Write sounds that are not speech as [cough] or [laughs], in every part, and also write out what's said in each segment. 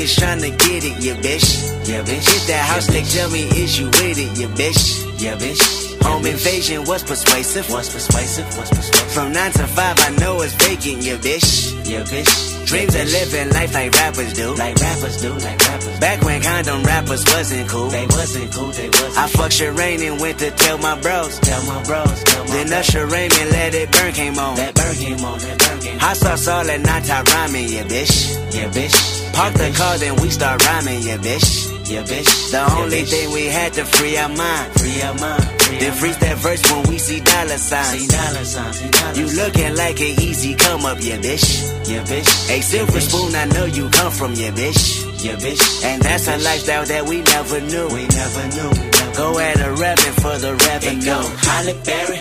and niggas tryna get it, yeah, bitch. Yeah, bitch. Hit that house, they tell me, is you with it, yeah, bitch. Yeah, bitch. Home invasion was persuasive. Was persuasive. Was persuasive. From nine to five, I know it's vacant, yeah, bitch. Yeah, bitch. Dreams of living life like rappers do. Like rappers do. Like rappers. Back when condom wrappers wasn't cool. They wasn't cool. They wasn't. I fucked Sherane and went to tell my bros. Tell my bros. Tell my then Usher Raymond let it burn came on. That burn came on. That burn came on. Hot sauce all that night Top Ramen, yeah, bitch. Yeah, bitch. Park the car, then we start rhyming, yeah, bitch. Yeah, bitch. The only thing we had to free our mind. Free our mind. Then freeze that verse when we see dollar signs. See dollar signs. See dollar you looking like an easy come up, yeah, bitch. Yeah, bitch. A silver spoon, I know you come from, yeah, bitch. Yeah, bitch. And that's a lifestyle that we never knew. We never knew. Go at a revenue for the revenue. Go Halle Berry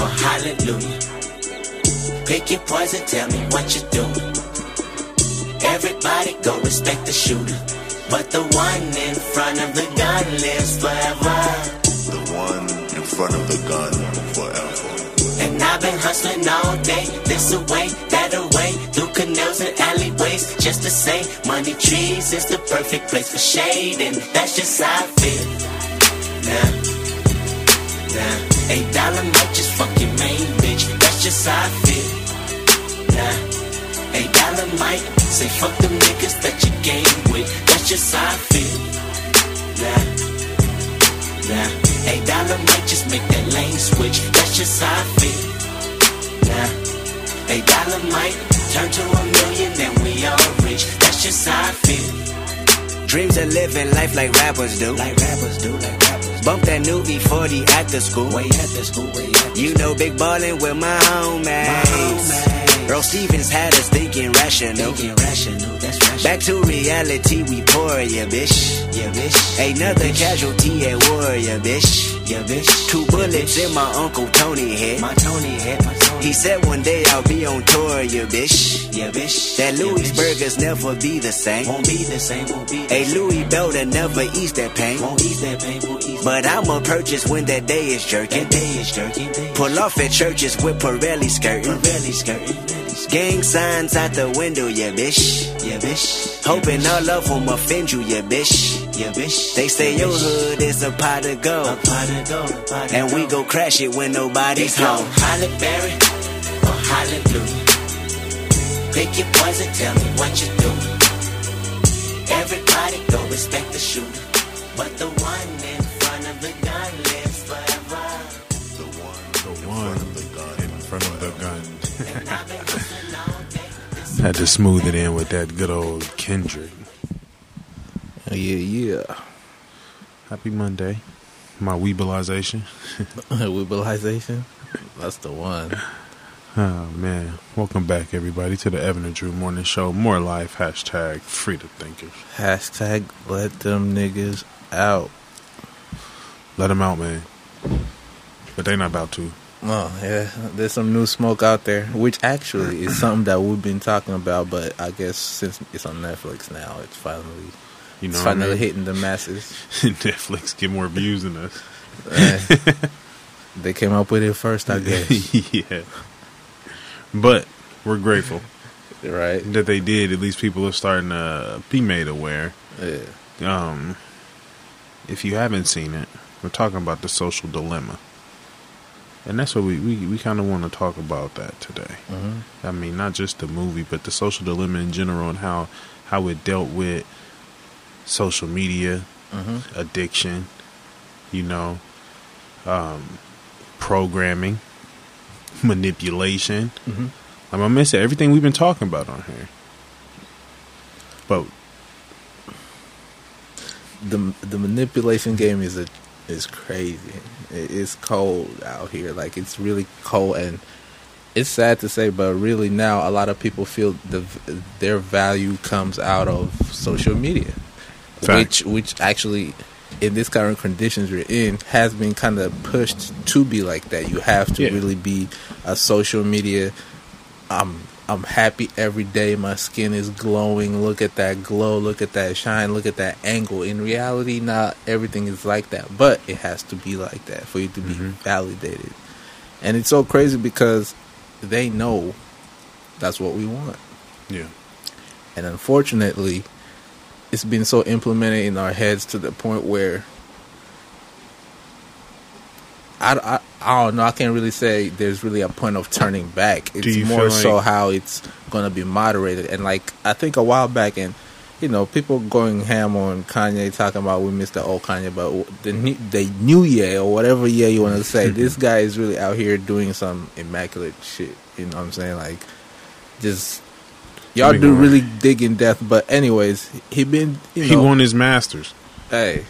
or Hallelujah. Pick your poison, tell me what you doing. Everybody go respect the shooter. But the one in front of the gun lives forever. The one in front of the gun forever. And I've been hustling all day, this away, that away, through canals and alleyways, just to say, money trees is the perfect place for shade, and that's just how I feel. Nah, nah, eight dollar might just fuck your main bitch, that's just how I feel. Dollar might say fuck them niggas that you game with, that's just how I feel. Nah, nah, eight dollar might just make that lane switch, that's just how I feel. Nah, eight dollar might turn to a million, then we all rich, that's just how I feel. Dreams of living life like rappers do. Like rappers do, like rappers. Bump that new E40 at the school. Way at the school, way at the You know, big ballin' with my homies. My homies. Earl Stevens had us thinking rational. Thinking rational, that's rational. Back to reality, we pour, yeah, bitch. Yeah, bitch. Another casualty at war, yeah, bitch. Yeah, bitch. Two bullets in my Uncle Tony head. My Tony head, my Tony He said one day I'll be on tour, yeah, bitch. Yeah, bitch. That Louis burgers never be the same. Won't be the same, won't be. A Louis Belder never ease that pain. Won't ease that pain, won't ease But I'ma purchase when that day is jerking. That day is jerking. Pull off at churches with Pirelli skirting. Pirelli skirting. Gang signs out the window, yeah, bitch. Yeah, bitch. Hoping all of them offend you, yeah, bitch. Yeah, bitch. They say your hood is a pot of gold. A pot of gold. Pot of and we go crash it when nobody's home. Halle Berry or Hallelujah. Pick your poison, tell me what you do. Everybody go respect the shooter. But the one in front of the gun lives forever. The one, The one in front of the gun. in front of the gun. And I've been hustling all day. This Had to smooth it in with that good old Kendrick. Oh, yeah, yeah. Happy Monday. My Weebilization. [laughs] Weebilization. That's the one. Oh man. Welcome back everybody to the Evan and Drew Morning Show. More life. Hashtag free to thinkers. Hashtag let them niggas out. Let them out, man. But they not about to. Oh yeah, there's some new smoke out there, which actually is [clears throat] something that we've been talking about. But I guess since it's on Netflix now, it's finally You know it's what I finally mean? hitting the [laughs] masses. Netflix get more views than us. [laughs] They came up with it first, I guess. [laughs] yeah. But we're grateful [laughs] right? that they did. At least people are starting to be made aware. Yeah. Um, if you haven't seen it, we're talking about the social dilemma, and that's what we we, we kind of want to talk about that today. hmm I mean, not just the movie, but the social dilemma in general and how how it dealt with social media hmm addiction, you know, um, programming, manipulation. hmm I'm gonna miss it. Everything we've been talking about on here. But the the manipulation game is a is crazy. It, it's cold out here. Like it's really cold, and it's sad to say, but really now a lot of people feel the their value comes out of social media, Facts. which which actually. In this current conditions we're in, has been kind of pushed to be like that. You have to Yeah. really be a social media I'm I'm happy every day. My skin is glowing. Look at that glow. Look at that shine. Look at that angle. In reality, not everything is like that, but it has to be like that for you to be Mhm. validated. And it's so crazy because they know that's what we want, yeah, and unfortunately, it's been so implemented in our heads to the point where I, I, I don't know. I can't really say there's really a point of turning back. It's more feel so how it's going to be moderated. And like I think a while back, and you know, people going ham on Kanye talking about we missed the old Kanye, but the new, the new year or whatever year you want to say, this [laughs] guy is really out here doing some immaculate shit. You know what I'm saying? Like just y'all do really dig in death, But anyways, he been you know He won his masters. hey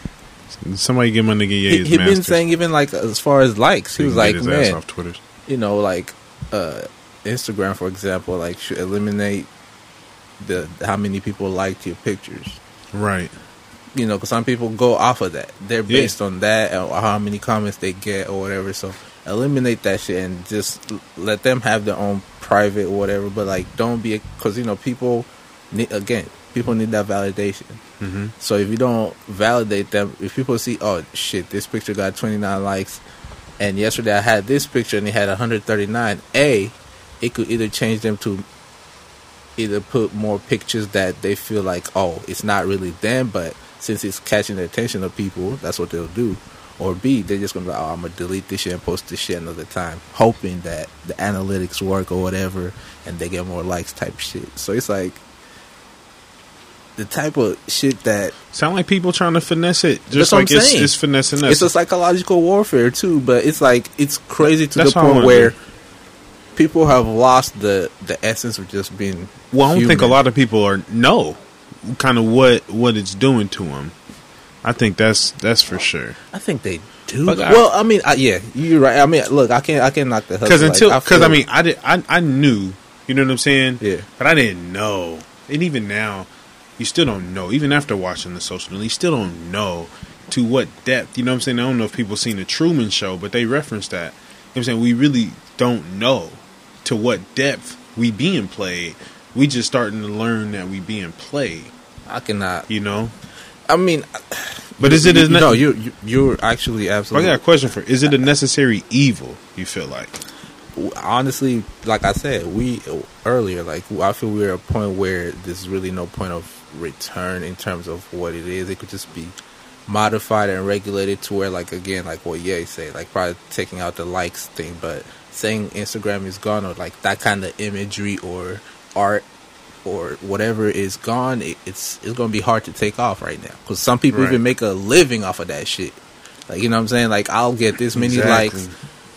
Somebody give my nigga yeah he, his he been saying even like as far as likes, he he was like man off Twitter. you know, like uh, Instagram, for example, like should eliminate the how many people liked your pictures. Right. You know, because some people go off of that. They're Yeah. based on that or how many comments they get or whatever. So eliminate that shit and just let them have their own private or whatever. But like, don't be because you know people need again. People need that validation. hmm So if you don't validate them, if people see, oh shit, this picture got 29 likes, and yesterday I had this picture and it had 139, a, it could either change them to either put more pictures that they feel like, oh, it's not really them, but since it's catching the attention of people, that's what they'll do. Or B, they're just gonna be like, oh, I'm gonna delete this shit and post this shit another time, hoping that the analytics work or whatever, and they get more likes type shit. So it's like the type of shit that Sound like people trying to finesse it, just like I'm it's, saying. it's finessing us. it's a psychological warfare too, but it's like it's crazy to That's the point where do. people have lost the the essence of just being. well, I don't think a lot of people are know kind of what what it's doing to them. I think that's that's for sure. I think they do. But I- well, I mean, I, yeah, you're right. I mean, look, I can't, I can't knock the hustle. Because until because I, feel- mean I did I I knew you know what I'm saying Yeah. but I didn't know and even now you still don't know even after watching the social media you still don't know to what depth you know what I'm saying I don't know if people seen the Truman Show but they referenced that you know what I'm saying we really don't know to what depth we being played we just starting to learn that we being played I cannot. you know I mean, but is it you, a no? You, you you're actually absolutely. I got a question for is it a necessary evil you feel like honestly, like I said, we earlier, like I feel we're at a point where there's really no point of return in terms of what it is. It could just be modified and regulated to where, like again, like what Ye say, like probably taking out the likes thing, but saying Instagram is gone or like that kind of imagery or art or whatever is gone, it, it's it's gonna be hard to take off right now because some people Right. even make a living off of that shit. Like you know what I'm saying? Like I'll get this many Exactly. likes,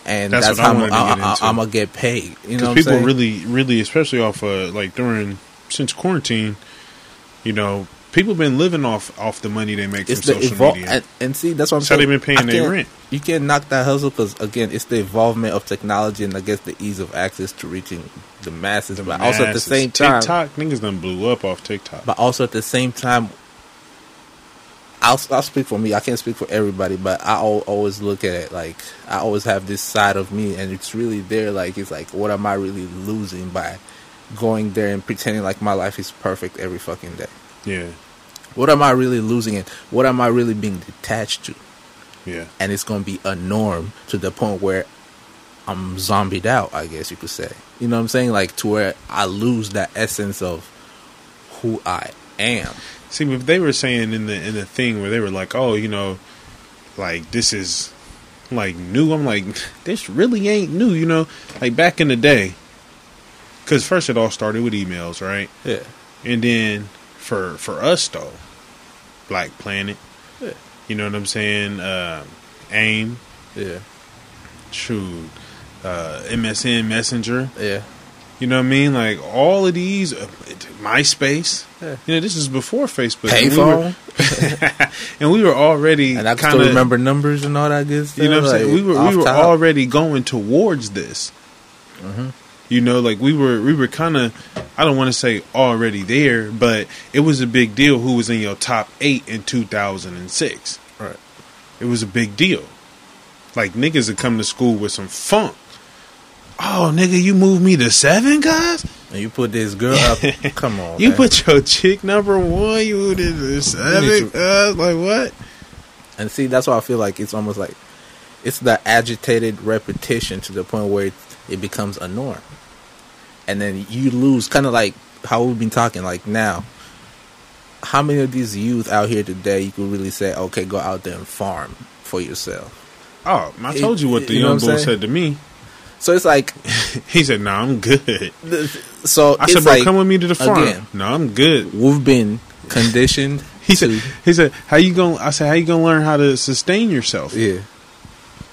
and That's that's, how I, get I, into. I'm gonna get paid. You know I'm people saying? really, really, especially off of like during since quarantine, you know, people been living off off the money they make it's from the social evol- media. and, and see that's what I'm That's how saying. they been paying their rent. You can't knock that hustle because again, it's the involvement of technology and I guess the ease of access to reaching the masses. but also at the same time, TikTok niggas done blew up off TikTok. but also at the same time, I'll I'll speak for me. I can't speak for everybody, but I always look at it like I always have this side of me, and it's really there. Like it's like, what am I really losing by going there and pretending like my life is perfect every fucking day? Yeah, What am I really losing, and what am I really being detached to? yeah, And it's gonna be a norm to the point where I'm zombied out. I guess you could say. You know what I'm saying? Like to where I lose that essence of who I am. See, if they were saying in the in the thing where they were like, "Oh, you know, like this is like new," I'm like, [laughs] "This really ain't new," you know. Like back in the day, because first it all started with emails, right? Yeah. And then for for us though, Black Planet, Yeah. you know what I'm saying? Um AIM, Yeah. shoot, uh, MSN Messenger, Yeah. you know what I mean? Like all of these, uh, MySpace. Yeah. You know, this is before Facebook. And we were- Payphone. [laughs] and we were already And I can kind still of remember numbers and all that good stuff. You know what I'm saying? We were we were top. already going towards this. Mm-hmm. You know, like we were we were kind of I don't want to say already there, but it was a big deal who was in your top eight in 2006. Right. It was a big deal. Like niggas would come to school with some funk. Oh, nigga, you moved me to seven, guys. And you put this girl up. [laughs] Come on. You man. put your chick number one. You to seven. guys. Like what? And see, that's why I feel like it's almost like it's the agitated repetition to the point where it, it becomes a norm, and then you lose kind of like how we've been talking like now. How many of these youth out here today you could really say, okay, go out there and farm for yourself? Oh, I told you what the You young boy said to me. So it's like, [laughs] He said, "No, I'm good." so I it's said, "Bro, like come with me to the farm." again. No, I'm good. we've been conditioned. [laughs] He to, said, "He said, how you gonna?" I said, "How you gonna learn how to sustain yourself?" yeah,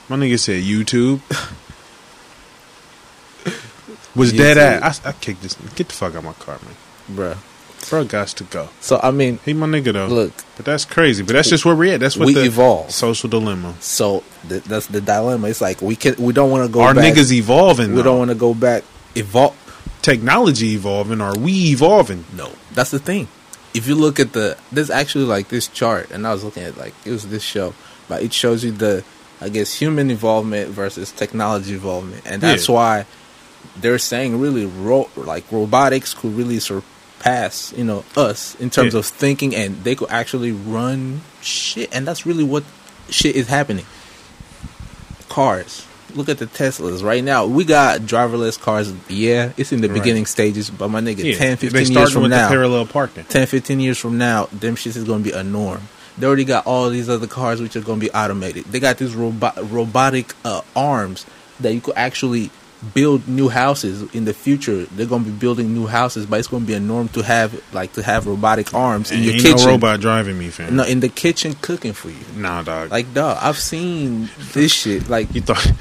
My nigga said, "YouTube." [laughs] Was dead ass. I, I kicked this. Get the fuck out of my car, man. bruh. Bro, got to go. So I mean, He my nigga though. look, but that's crazy. But that's just where we're at. That's what we the evolve. social dilemma. So th- that's the dilemma. It's like we can we don't want to go. Our back. niggas evolving. We though. don't want to go back. Evolve. technology evolving. Are we evolving? No, that's the thing. If you look at the, there's actually like this chart, and I was looking at like it was this show, but it shows you the, I guess, human involvement versus technology involvement, and that's Yeah. why they're saying really ro- like robotics could really surpass you know us in terms Yeah. of thinking, and they could actually run shit, and that's really what shit is happening. Cars. Look at the Teslas right now. We got driverless cars. Yeah, it's in the Right. beginning stages, but my nigga, Yeah, 10, they 15 years from with now, the parallel parking. 10, 15 years from now, them shit is gonna be a norm. They already got all these other cars which are gonna be automated. They got these robot robotic uh, arms that you could actually build new houses in the future. They're gonna be building new houses, but it's gonna be a norm to have like to have robotic arms in And your ain't kitchen. no robot driving me, fam. No, in the kitchen cooking for you. nah, dog. Like dog, I've seen this shit. Like you thought [laughs]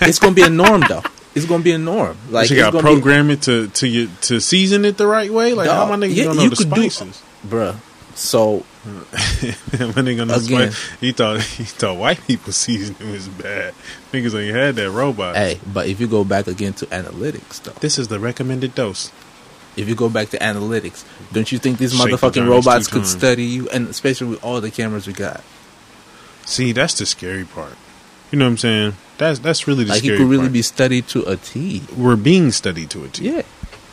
it's gonna be a norm though. It's gonna be a norm. Like you got to gonna be- program it to to you, to season it the right way? Like Dog, how my nigga yeah, gonna know you the could do- spices? bruh. So [laughs] my nigga gonna know Again. spice. He thought he thought white people seasoning was bad. Niggas ain't had that robot. hey, but if you go back again to analytics though. This is the recommended dose. if you go back to analytics, don't you think these Shake motherfucking robots could times. study you? And especially with all the cameras we got, See, that's the scary part. You know what I'm saying? That's that's really the like you scary could really part. be studied to a T. We're being studied to a T. Yeah.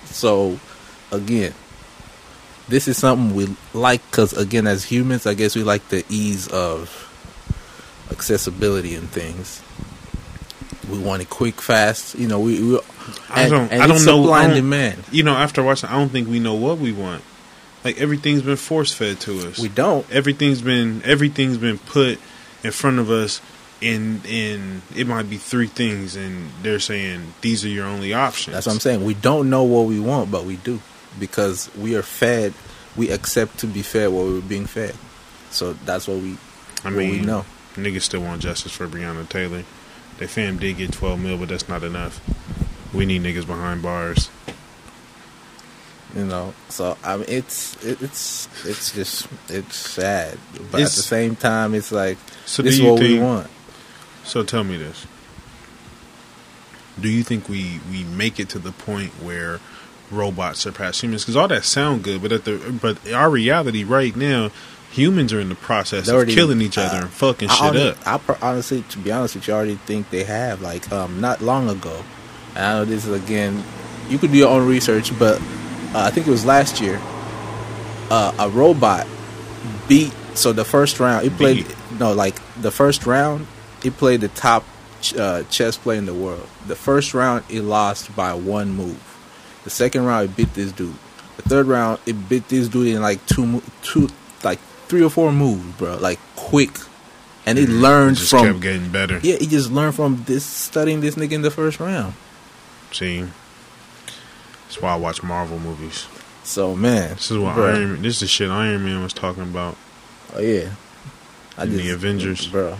So, again, this is something we like because, again, as humans, I guess we like the ease of accessibility and things. We want it quick, fast. You know, we. we I don't. and I don't know. Supply I and demand. You know, after watching, I don't think we know what we want. Like everything's been force fed to us. We don't. everything's been everything's been put in front of us and and it might be three things and they're saying these are your only options That's what I'm saying. We don't know what we want, but we do because we are fed. We accept to be fed what we're being fed. So that's what we. i mean we know. niggas still want justice for breonna taylor they fam did get 12 mil but that's not enough we need niggas behind bars You know. So I mean, it's it's it's just it's sad, but It's- at the same time, it's like so this is what we want. so tell me this do you think we we make it to the point where robots surpass humans because all that sound good but at the but our reality right now humans are in the process They of killing each other uh, and fucking I shit up I honestly, to be honest with you, I already think they have. Like, um, not long ago, and I know this is again, you could do your own research, but uh, I think it was last year. Uh, a robot beat. So the first round, it played. Beat. No, like the first round, it played the top ch- uh, chess player in the world. The first round, it lost by one move. The second round, it beat this dude. The third round, it beat this dude in like two, two, like three or four moves, bro. Like quick, and it mm-hmm. learned It just from. kept getting better Yeah, he just learned from this studying this nigga in the first round. see that's why i watch marvel movies So man, this is what bruh. iron this is the shit iron man was talking about Oh yeah, I In the Avengers. bro.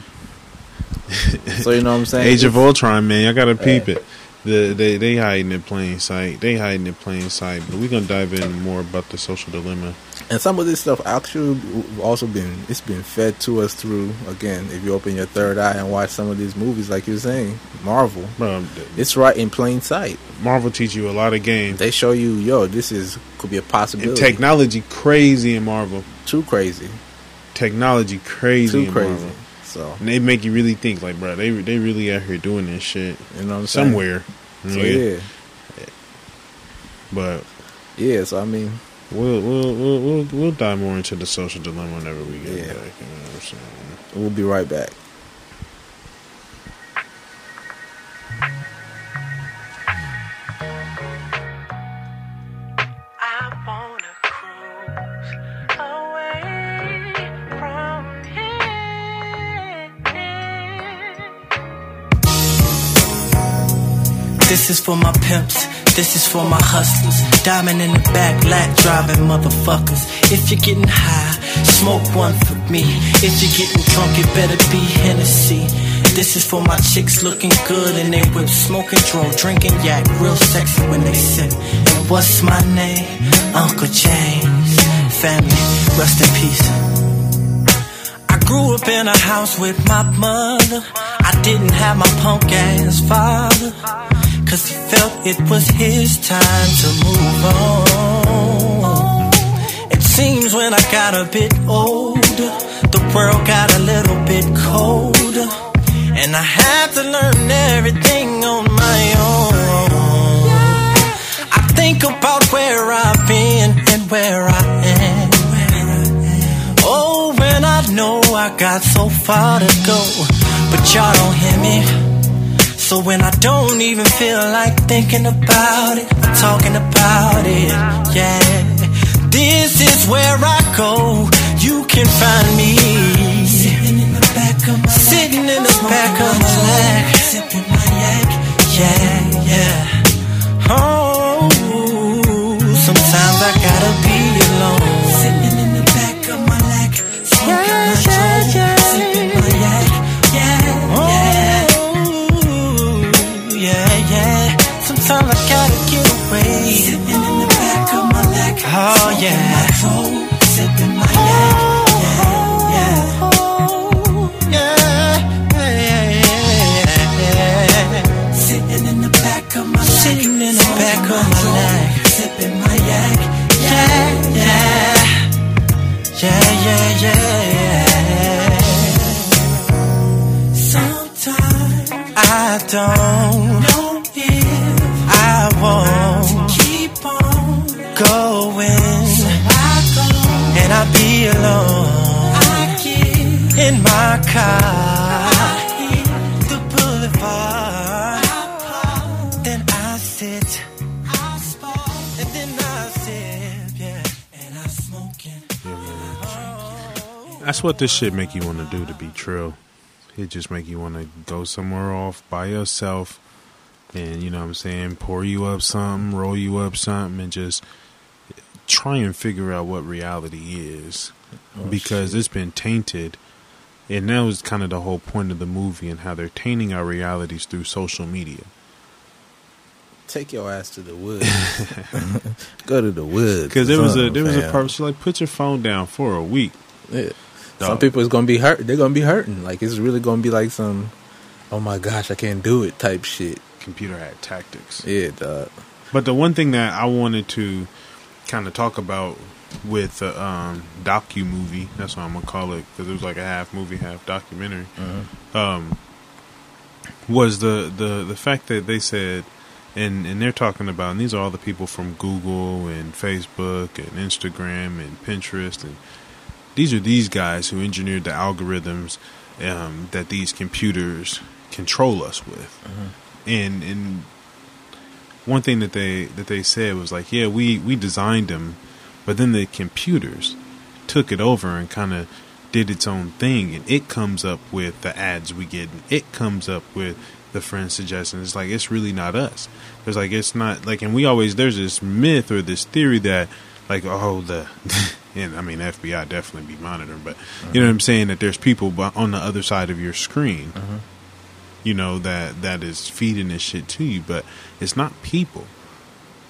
so you know what I'm [laughs] saying? age of ultron man y'all gotta peep it the, they they hiding in plain sight. They hiding in plain sight. But we're gonna dive in more about the social dilemma. And some of this stuff actually also been it's been fed to us through again. If you open your third eye and watch some of these movies, like you're saying, Marvel, Bro, it's right in plain sight. Marvel teach you a lot of games. They show you, yo, this is could be a And possibility. technology crazy in Marvel. Too crazy, Technology crazy too crazy. Marvel. So And they make you really think like, bro, they they really out here doing this shit you know what I'm somewhere. So Yeah. yeah, But yeah. So I mean, we'll we'll we'll we'll, we'll dive more into the social dilemma whenever we get Yeah. back. You know what I'm saying? we'll be right back. Pimps. This is for my hustlers. Diamond in the back, lat driving motherfuckers. If you're getting high, smoke one for me. If you're getting drunk, it better be Hennessy. This is for my chicks looking good and they whip, smoking dro, drinking yak, real sexy when they sip. And what's my name? Uncle James. Family, rest in peace. I grew up in a house with my mother. I didn't have my punk ass father. Cause he felt it was his time to move on. It seems when I got a bit older, the world got a little bit colder. And I had to learn everything on my own. I think about where I've been and where I am. Oh, when I know I got so far to go, but y'all don't hear me. So when I don't even feel like thinking about it, I'm talking about it, yeah. This is where I go. You can find me sitting in the back of my sitting in the back of my leg, sipping my yak, yeah, yeah. Oh, sometimes I gotta oh yeah. That's what this shit make you want to do to be true. It just make you want to go somewhere off by yourself and you know what I'm saying, pour you up something, roll you up something and just try and figure out what reality is oh, because it's been tainted and that was kind of the whole point of the movie and how they're tainting our realities through social media. Take your ass to the woods. [laughs] Go to the woods. Because there was a Something, there was a fam. purpose like put your phone down for a week. Yeah. Dog. Some people is gonna be hurt. They're gonna be hurting. Like it's really gonna be like some, oh my gosh, I can't do it type shit. Computer had tactics. Yeah, dog. But the one thing that I wanted to kind of talk about with the um, docu movie, that's what I'm gonna call it, because it was like a half movie, half documentary, um, was the, the the fact that they said, and and they're talking about, and these are all the people from Google and Facebook and Instagram and Pinterest, and these are these guys who engineered the algorithms um, that these computers control us with, and and one thing that they that they said was like, yeah, we we designed them, but then the computers took it over and kind of did its own thing, and it comes up with the ads we get, and it comes up with the friend suggestions. It's like it's really not us. It's like it's not like, and we always there's this myth or this theory that like oh the. [laughs] And I mean, FBI definitely be monitoring, but you know mm-hmm. what I'm saying. That there's people on the other side of your screen, mm-hmm. you know that that is feeding this shit to you but it's not people.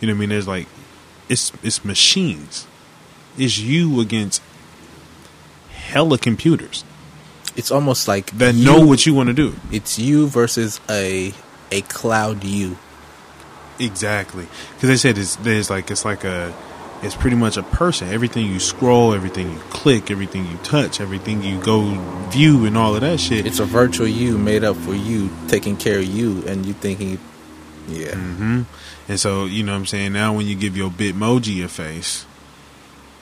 You know what i mean? There's like it's it's machines. It's you against hella computers. It's almost like that you- know what you want to do. It's you versus a a cloud you. exactly. Because they said it's there's like it's like a it's pretty much a person everything you scroll everything you click everything you touch everything you go view and all of that shit It's a virtual you made up for you, taking care of you, and you thinking, yeah, hmm And so, you know what I'm saying? Now when you give your Bitmoji a face,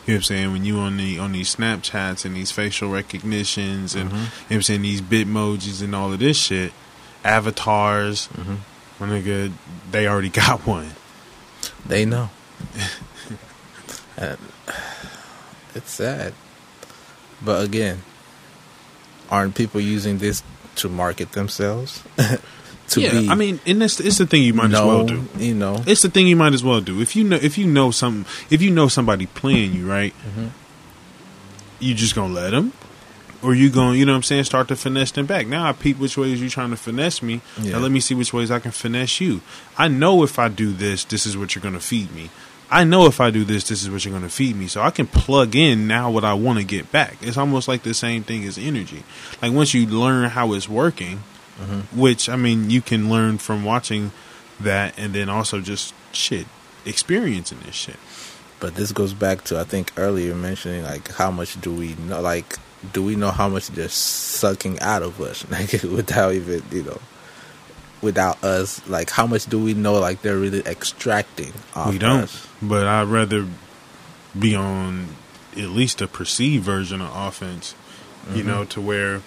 you know what I'm saying? When you on the on these Snapchats and these facial recognitions and you know what I'm saying these Bitmojis and all of this shit, avatars, my nigga, they already [laughs] got one. they know. [laughs] and [sighs] it's sad, but again, aren't people using this to market themselves? [laughs] to yeah, be. I mean, and it's it's the thing you might as well do. You know, It's the thing you might as well do. If you know if you know some if you know somebody playing you right, Mm-hmm. you just gonna let them, or you gonna you know what I'm saying start to finesse them back. Now I peep which ways you trying to finesse me. Yeah. Now let me see which ways I can finesse you. I know if I do this, this is what you're gonna feed me. I know if I do this, this is what you're gonna feed me. So I can plug in now what I want to get back. It's almost like the same thing as energy. Like once you learn how it's working, mm-hmm. which I mean you can learn from watching that and then also just shit experiencing this shit. But this goes back to I think earlier mentioning like how much do we know? Like, do we know how much they're sucking out of us? [laughs] Like without even you know, without us, like how much do we know? Like they're really extracting. Off we don't, us? but I'd rather be on at least a perceived version of offense. You mm-hmm. know, to where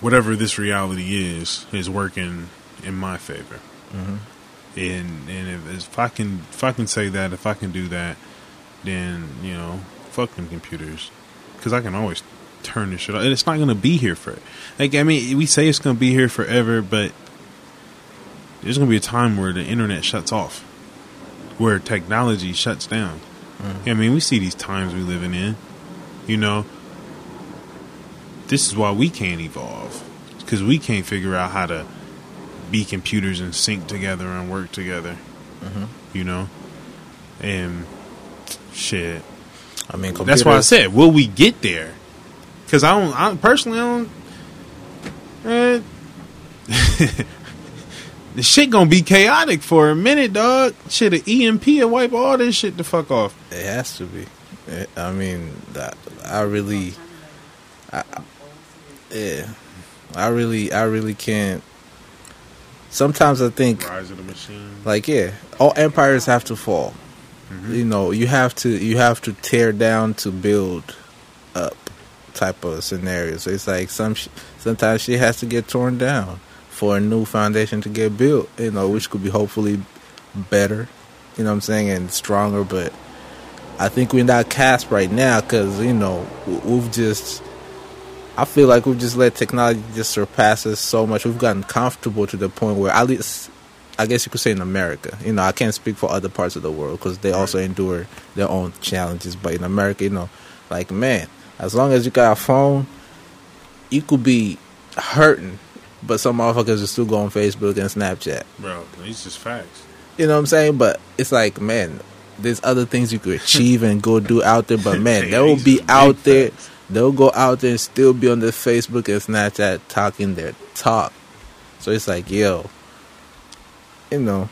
whatever this reality is is working in my favor. Mm-hmm. And and if, if I can if I can say that if I can do that, then you know fuck them computers because I can always turn this shit off. And it's not gonna be here for like I mean we say it's gonna be here forever, but there's gonna be a time where the internet shuts off, where technology shuts down. Mm. I mean we see these times we living in, you know. This is why we can't evolve because we can't figure out how to be computers and sync together and work together. Mm-hmm. You know, and shit. I mean, That's why I said, will we get there? Because I don't. I personally I don't. Eh, [laughs] the shit gonna be chaotic for a minute, dog. Shit, an EMP will wipe all this shit the fuck off. It has to be. I mean, that, I really, I, I- yeah, I really, I really can't. Sometimes I think Rise of the machine. like yeah all empires have to fall you know you have to you have to tear down to build up type of scenario so it's like some sometimes she has to get torn down for a new foundation to get built you know which could be hopefully better you know what i'm saying and stronger but i think we're not cast right now because you know we've just I feel like we've just let technology just surpass us so much. We've gotten comfortable to the point where, at least, I guess you could say in America. You know, I can't speak for other parts of the world because they also endure their own challenges. But in America, you know, like man, as long as you got a phone, you could be hurting, but some motherfuckers are still go on Facebook and Snapchat. Bro, these just facts. You know what I'm saying? But it's like, man, there's other things you could achieve and go do out there. But man, [laughs] they will be out there. facts. They'll go out there and still be on their Facebook and Snapchat talking their talk. So it's like, yo, you know,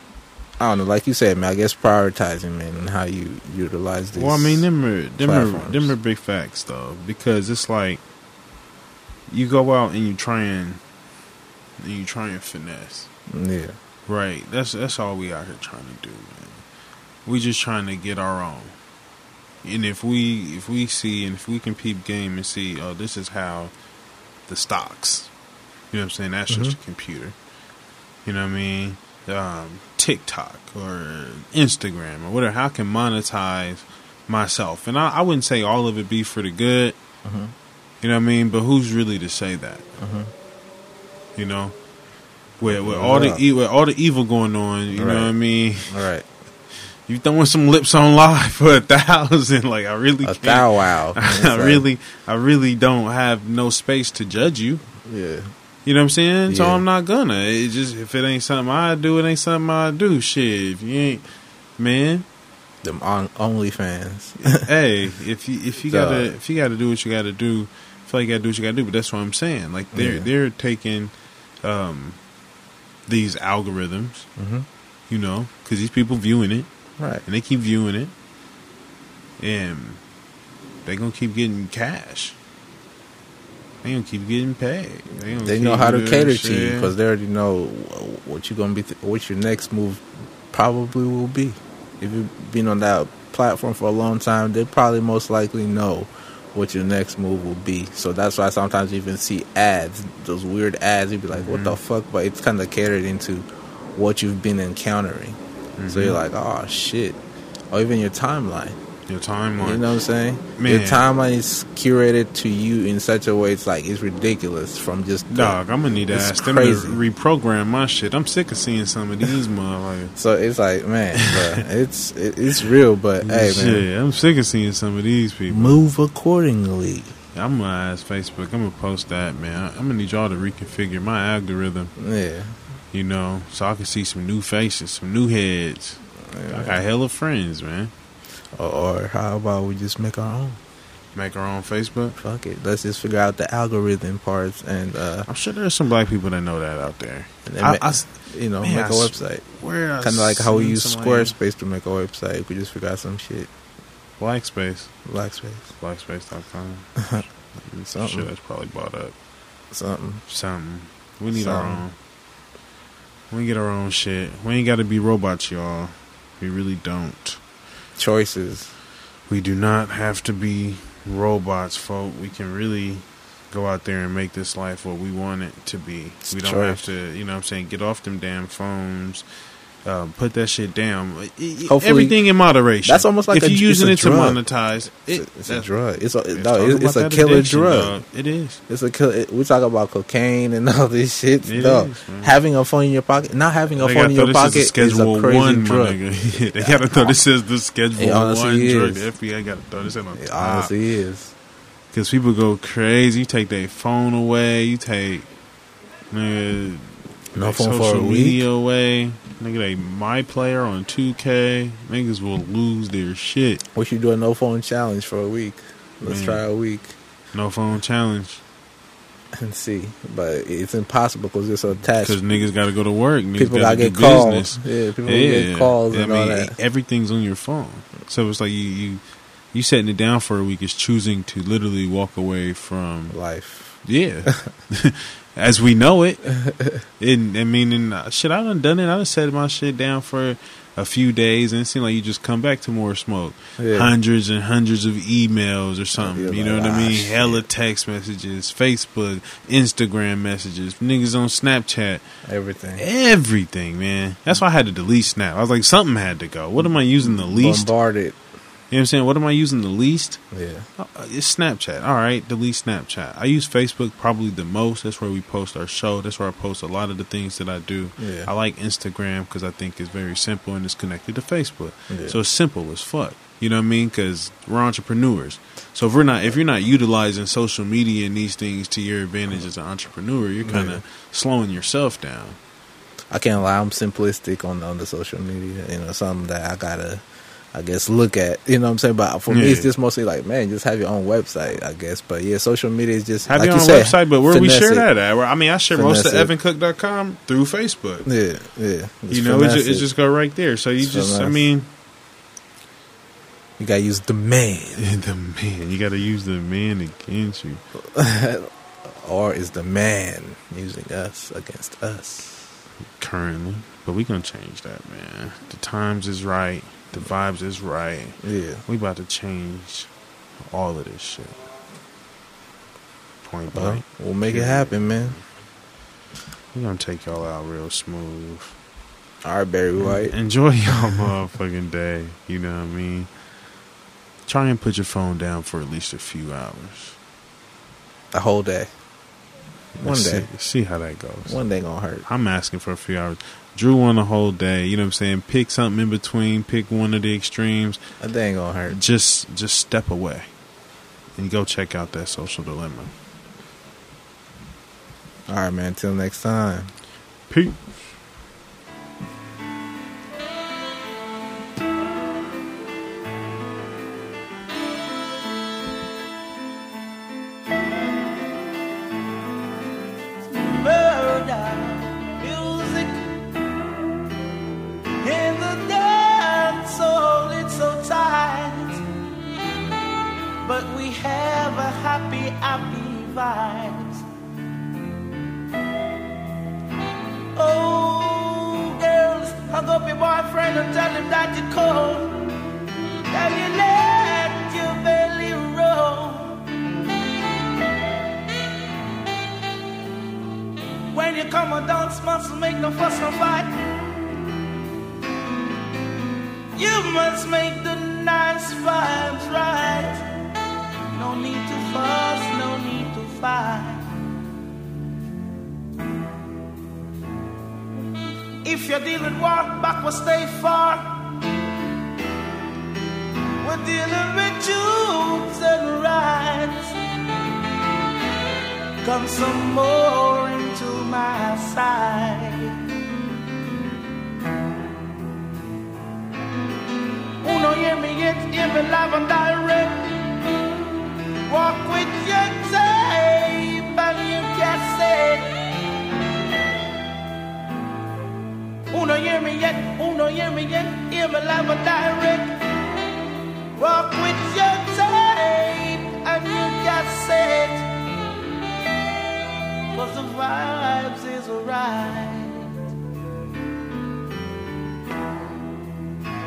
I don't know. Like you said, man, I guess prioritizing, man, and how you utilize these. Well, I mean, them are them are them are big facts though, because it's like you go out and you try and, and you try and finesse. yeah, Right. That's that's all we out here trying to do, man. We just trying to get our own. And if we if we see and if we can peep game and see, oh, this is how the stocks. You know what I'm saying? That's just a computer. You know what I mean? Um, TikTok or Instagram or whatever. How I can monetize myself? And I, I wouldn't say all of it be for the good. You know what I mean? But who's really to say that? You know, with with all the e- with all the evil going on, you know what I mean? all right, [laughs] You throwing some lips on live [laughs] for a thousand? Like I really a thou wow. [laughs] I really, I really don't have no space to judge you. yeah. You know what I'm saying? So I'm not gonna. It just if it ain't something I do, it ain't something I do. Shit, if you ain't, man. Them on OnlyFans. [laughs] hey, if you if you gotta if you gotta do what you gotta do, I feel like you gotta do what you gotta do. But that's what I'm saying. Like they're Yeah. they're taking um these algorithms, Mhm. you know, because these people viewing it right. and they keep viewing it, and they gonna keep getting cash. They gonna keep getting paid. They, They know how to cater to you because they already know what you're gonna be. Th- what your next move probably will be. If you've been on that platform for a long time, they probably most likely know what your next move will be. So that's why sometimes you even see ads, those weird ads. You'd be like, "What the Mm-hmm. fuck?" But it's kind of catered into what you've been encountering. So Mm-hmm. you're like, "Oh shit," or even your timeline. Your timeline. You know what I'm saying? Man. Your timeline is curated to you in such a way it's like it's ridiculous from just the- Dog, I'm gonna need to ask them crazy. to reprogram my shit. I'm sick of seeing some of these motherfuckers. So it's like, man, it's it, it's real, but [laughs] hey, man, shit, I'm sick of seeing some of these people. move accordingly. I'm gonna ask Facebook. I'm gonna post that, man. I'm gonna need y'all to reconfigure my algorithm, Yeah, you know, so I can see some new faces, some new heads. I got hella friends, man. Or, or how about we just make our own? Make our own Facebook. Fuck it, let's just figure out the algorithm parts and uh, I'm sure there's some black people that know that out there. and I- I you know man, make I a website. Where Kind of like how we use Squarespace to make a website. We just figure out some shit. Blackspace, Blackspace, blackspace.com. [laughs] Something. sure that's probably bought up. something. Something. We need our own. We get our own shit. We ain't got to be robots, y'all. We really don't. Choices. We do not have to be robots, folk. We can really go out there and make this life what we want it to be. It's we don't choice. have to, you know what I'm saying, get off them damn phones. Um, put that shit down. Hopefully- Everything in moderation. That's almost like if a- you're using it it's a to drug. monetize. It, It's, a, it's a drug. It's a let's no, it's, it's a killer drug. dog. It is. It's a kill. We talk about cocaine and [laughs] all this shit. Is, having a phone in your pocket, not having a They phone in your pocket a is a crazy One, drug. [laughs] they gotta throw this as the Schedule One drug. The FBI gotta throw this in on It top. honestly is. Because people go crazy. You take their phone away. You take No phone for a week. media away. Nigga, they my player on 2K. Niggas will lose their shit. We should do a no phone challenge for a week. Let's Man. try a week No phone challenge. [laughs] and see. But it's impossible because it's attached. Because niggas got to go to work. Niggas People gotta gotta get calls. business. Yeah, people Yeah. get calls I and mean, all that. everything's on your phone. So it's like you, you, you setting it down for a week is choosing to literally walk away from Life. Yeah, [laughs] [laughs] as we know it. [laughs] And I mean, and, uh, shit, I done done it. I done set my shit down for a few days, and it seemed like you just come back to more smoke. Yeah. Hundreds and hundreds of emails or something. You know like, what I "Ah, mean? shit." Hella text messages, Facebook, Instagram messages, niggas on Snapchat, Everything. everything, man. That's why I had to delete Snap. I was like, something had to go. What am I using the least? Bombarded. You know what I'm saying? What am I using the least? Yeah. Uh, It's Snapchat. All right, delete Snapchat. I use Facebook probably the most. That's where we post our show. That's where I post a lot of the things that I do. Yeah. I like Instagram because I think it's very simple and it's connected to Facebook. Yeah. So it's simple as fuck. You know what I mean? Because we're entrepreneurs. So if we're not, if you're not utilizing social media and these things to your advantage as an entrepreneur, you're kind of Yeah. slowing yourself down. I can't lie. I'm simplistic on on the social media. You know, something that I gotta, I guess, look at. You know what I'm saying? But for me, it's just mostly like, man, just have your own website. I guess. But yeah, social media is just Have like your you own said, website, but where we finesse share it. that at? I mean, I share most of it. evancook.com through Facebook. Yeah, yeah. Just you know, it just, it just go right there. So you Just just, I mean, you gotta use the man, [laughs] the man, you got to use the man against you. [laughs] or is the man using us against us? currently, but we gonna change that, man. The times is right, the vibes is right. Yeah. We about to change all of this shit. Point blank. we'll make it happen, man. We're gonna take y'all out real smooth. All right, Barry White. Enjoy [laughs] y'all motherfucking day. You know what I mean? Try and put your phone down for at least a few hours. A whole day. One Let's day. See, see how that goes. One day gonna hurt. I'm asking for a few hours. Drew won the whole day. You know what I'm saying? Pick something in between. Pick one of the extremes. A day ain't gonna hurt. just just step away and go check out that social dilemma. All right, man. Till next time. Peace. Happy, vibes. Oh, girls, hug up your boyfriend and tell him that you're cold. That you let your belly roll. When you come and dance, must make no fuss no fight. You must make the just vibes right. No need to fuss, no need to fight. If you're dealing with war, back will stay far. We're dealing with truths and rights. Come some more into my side. Uno hear me yet, me live and direct. Walk with your tape and your cassette. Uno hear me yet, uno hear me yet, hear me live and direct. Walk with your tape and you your cassette. Cause the vibes is right.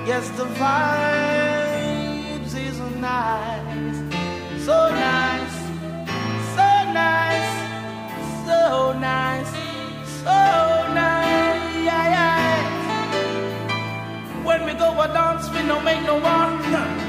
Yes, the vibes dance, we no make no one.